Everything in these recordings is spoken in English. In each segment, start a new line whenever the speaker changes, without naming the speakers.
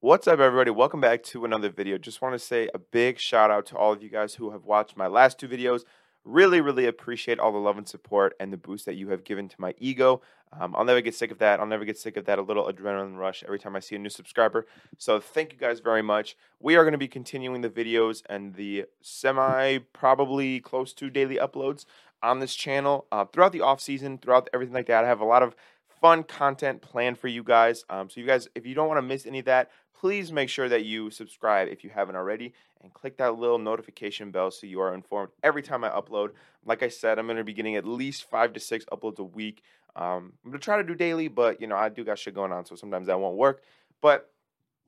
What's up, everybody? Welcome back to another video. Just want to say a big shout out to all of you guys who have watched my last two videos. Really, really appreciate all the love and support and the boost that you have given to my ego. Um, I'll never get sick of that. I'll never get sick of that a little adrenaline rush every time I see a new subscriber. So, thank you guys very much. We are going to be continuing the videos and the semi, probably close to daily uploads on this channel uh, throughout the off season, throughout everything like that. I have a lot of fun content planned for you guys. Um, so you guys, if you don't want to miss any of that, please make sure that you subscribe if you haven't already and click that little notification bell so you are informed every time I upload. Like I said, I'm going to be getting at least five to six uploads a week. Um, I'm going to try to do daily, but you know, I do got shit going on, so sometimes that won't work. But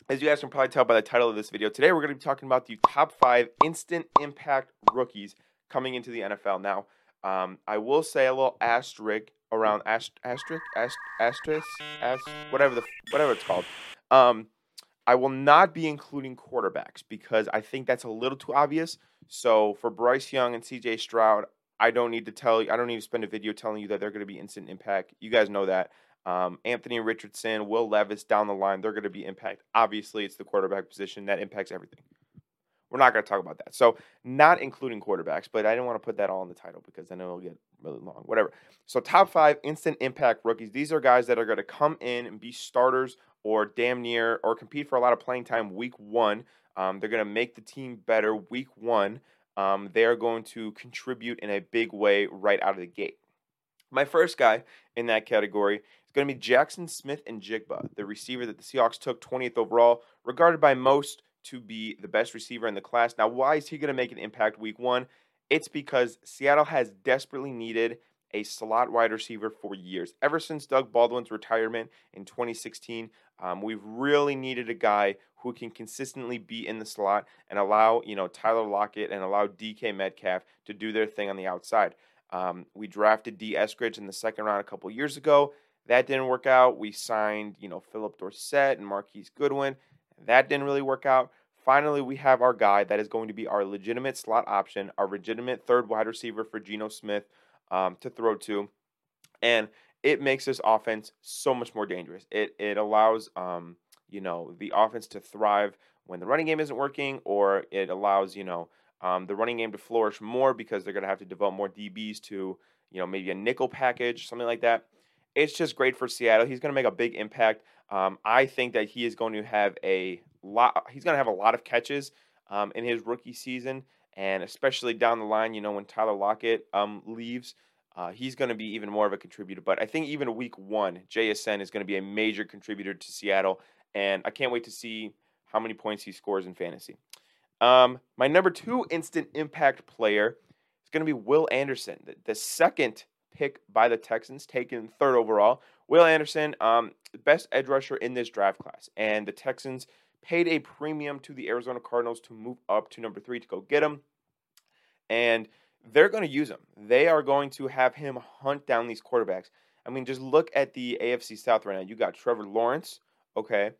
as you guys can probably tell by the title of this video, today we're going to be talking about the top five instant impact rookies coming into the NFL. Now, um, I will say a little asterisk around ast- asterisk, ast- asterisk, ast- whatever the whatever it's called. Um, I will not be including quarterbacks because I think that's a little too obvious. So for Bryce Young and C.J. Stroud, I don't need to tell you. I don't need to spend a video telling you that they're going to be instant impact. You guys know that. Um, Anthony Richardson, Will Levis down the line, they're going to be impact. Obviously, it's the quarterback position that impacts everything. We're not going to talk about that. So, not including quarterbacks, but I didn't want to put that all in the title because then it'll get really long. Whatever. So, top five instant impact rookies. These are guys that are going to come in and be starters or damn near or compete for a lot of playing time week one. Um, they're going to make the team better week one. Um, they are going to contribute in a big way right out of the gate. My first guy in that category is going to be Jaxon Smith-Njigba, the receiver that the Seahawks took 20th overall, regarded by most to be the best receiver in the class. Now, why is he going to make an impact week one? It's because Seattle has desperately needed a slot wide receiver for years. Ever since Doug Baldwin's retirement in 2016, um, we've really needed a guy who can consistently be in the slot and allow, you know, Tyler Lockett and allow DK Metcalf to do their thing on the outside. Um, we drafted D. Eskridge in the second round a couple years ago. That didn't work out. We signed, you know, Phillip Dorsett and Marquise Goodwin. That didn't really work out. Finally, we have our guy that is going to be our legitimate slot option, our legitimate third wide receiver for Geno Smith um, to throw to. And it makes this offense so much more dangerous. It, it allows, um, you know, the offense to thrive when the running game isn't working, or it allows, you know, um, the running game to flourish more because they're going to have to develop more DBs to, you know, maybe a nickel package, something like that. It's just great for Seattle. He's going to make a big impact. Um, I think that he is going to have a lot. He's going to have a lot of catches um, in his rookie season, and especially down the line. You know, when Tyler Lockett um, leaves, uh, he's going to be even more of a contributor. But I think even week one, JSN is going to be a major contributor to Seattle, and I can't wait to see how many points he scores in fantasy. Um, my number two instant impact player is going to be Will Anderson, the, the second pick by the Texans, taken third overall. Will Anderson, um, best edge rusher in this draft class, and the Texans paid a premium to the Arizona Cardinals to move up to number three to go get him, and they're going to use him. They are going to have him hunt down these quarterbacks. I mean, just look at the AFC South right now. You got Trevor Lawrence, okay,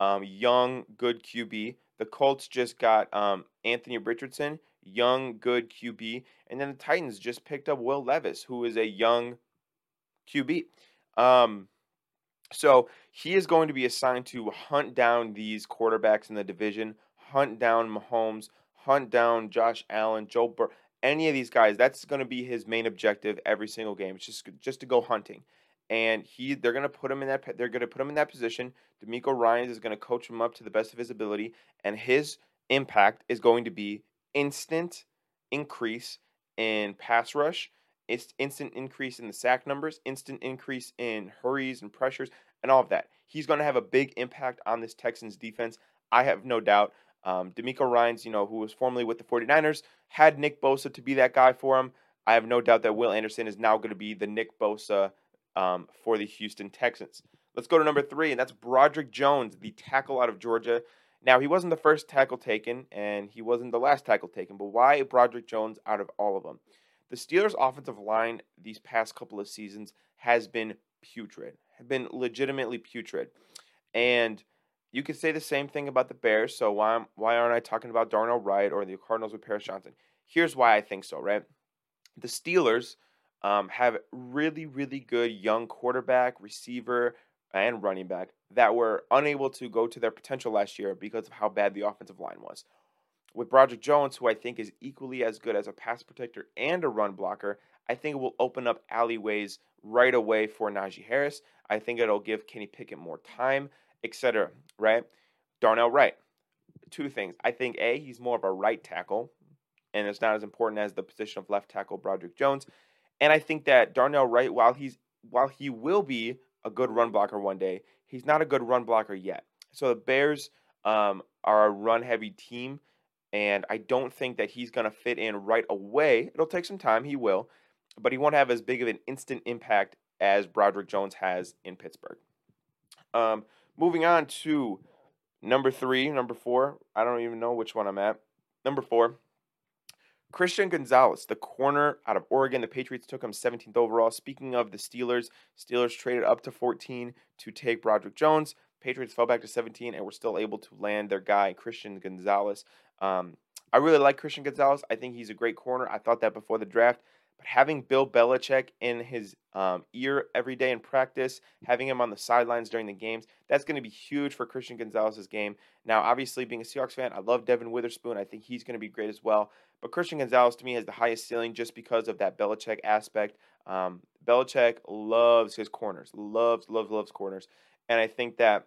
um, young, good QB. The Colts just got um, Anthony Richardson young, good QB. And then the Titans just picked up Will Levis, who is a young QB. Um, so he is going to be assigned to hunt down these quarterbacks in the division, hunt down Mahomes, hunt down Josh Allen, Joe Burrow, any of these guys. That's going to be his main objective every single game. It's just just to go hunting. And he, they're going to put him in that. They're to put him in that position. DeMeco Ryans is going to coach him up to the best of his ability, and his impact is going to be instant increase in pass rush, it's instant increase in the sack numbers, instant increase in hurries and pressures, and all of that. He's going to have a big impact on this Texans defense. I have no doubt. Um, DeMeco Ryans, you know, who was formerly with the 49ers, had Nick Bosa to be that guy for him. I have no doubt that Will Anderson is now going to be the Nick Bosa um, for the Houston Texans. Let's go to number three, and that's Broderick Jones, the tackle out of Georgia. Now, he wasn't the first tackle taken, and he wasn't the last tackle taken, but why Broderick Jones out of all of them? The Steelers' offensive line these past couple of seasons has been putrid, have been legitimately putrid. And you could say the same thing about the Bears, so why, why aren't I talking about Darnell Wright or the Cardinals with Paris Johnson? Here's why I think so, right? The Steelers um, have really, really good young quarterback, receiver, and running back that were unable to go to their potential last year because of how bad the offensive line was. With Broderick Jones, who I think is equally as good as a pass protector and a run blocker, I think it will open up alleyways right away for Najee Harris. I think it'll give Kenny Pickett more time, etc. Right? Darnell Wright. Two things. I think A, he's more of a right tackle, and it's not as important as the position of left tackle Broderick Jones. And I think that Darnell Wright, while he's while he will be a good run blocker one day, he's not a good run blocker yet. So the Bears um, are a run heavy team, and I don't think that he's going to fit in right away. It'll take some time, he will, but he won't have as big of an instant impact as Broderick Jones has in Pittsburgh. Um, moving on to number three, number four. I don't even know which one I'm at. Number four, Christian Gonzalez, the corner out of Oregon. The Patriots took him 17th overall. Speaking of the Steelers, Steelers traded up to 14 to take Broderick Jones. Patriots fell back to 17 and were still able to land their guy, Christian Gonzalez. Um, I really like Christian Gonzalez. I think he's a great corner. I thought that before the draft. But having Bill Belichick in his um, ear every day in practice, having him on the sidelines during the games, that's going to be huge for Christian Gonzalez's game. Now, obviously, being a Seahawks fan, I love Devon Witherspoon. I think he's going to be great as well. But Christian Gonzalez to me has the highest ceiling just because of that Belichick aspect. Um, Belichick loves his corners, loves, loves, loves corners. And I think that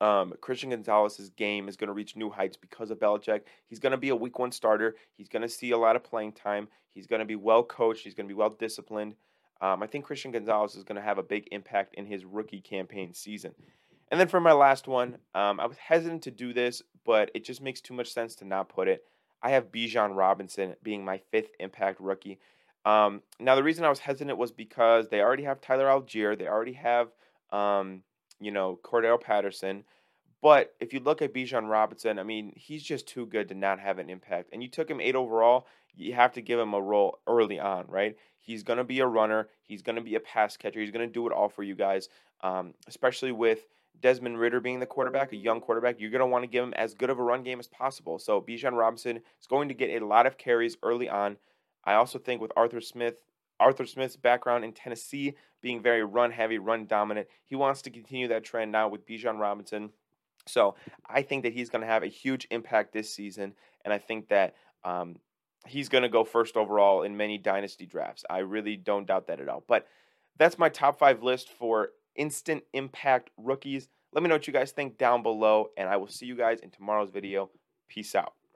um, Christian Gonzalez's game is going to reach new heights because of Belichick. He's going to be a week one starter. He's going to see a lot of playing time. He's going to be well coached. He's going to be well disciplined. Um, I think Christian Gonzalez is going to have a big impact in his rookie campaign season. And then for my last one, um, I was hesitant to do this, but it just makes too much sense to not put it. I have Bijan Robinson being my fifth impact rookie. Um, now, the reason I was hesitant was because they already have Tyler Allgeier, They already have um, you know, Cordarrelle Patterson. But if you look at Bijan Robinson, I mean, he's just too good to not have an impact. And you took him eight overall, you have to give him a role early on, right? He's going to be a runner. He's going to be a pass catcher. He's going to do it all for you guys, um, especially with Desmond Ridder being the quarterback, a young quarterback. You're going to want to give him as good of a run game as possible. So Bijan Robinson is going to get a lot of carries early on. I also think with Arthur Smith Arthur Smith's background in Tennessee being very run heavy, run dominant. He wants to continue that trend now with Bijan Robinson. So I think that he's going to have a huge impact this season, and I think that um, he's going to go first overall in many dynasty drafts. I really don't doubt that at all. But that's my top five list for instant impact rookies. Let me know what you guys think down below, and I will see you guys in tomorrow's video. Peace out.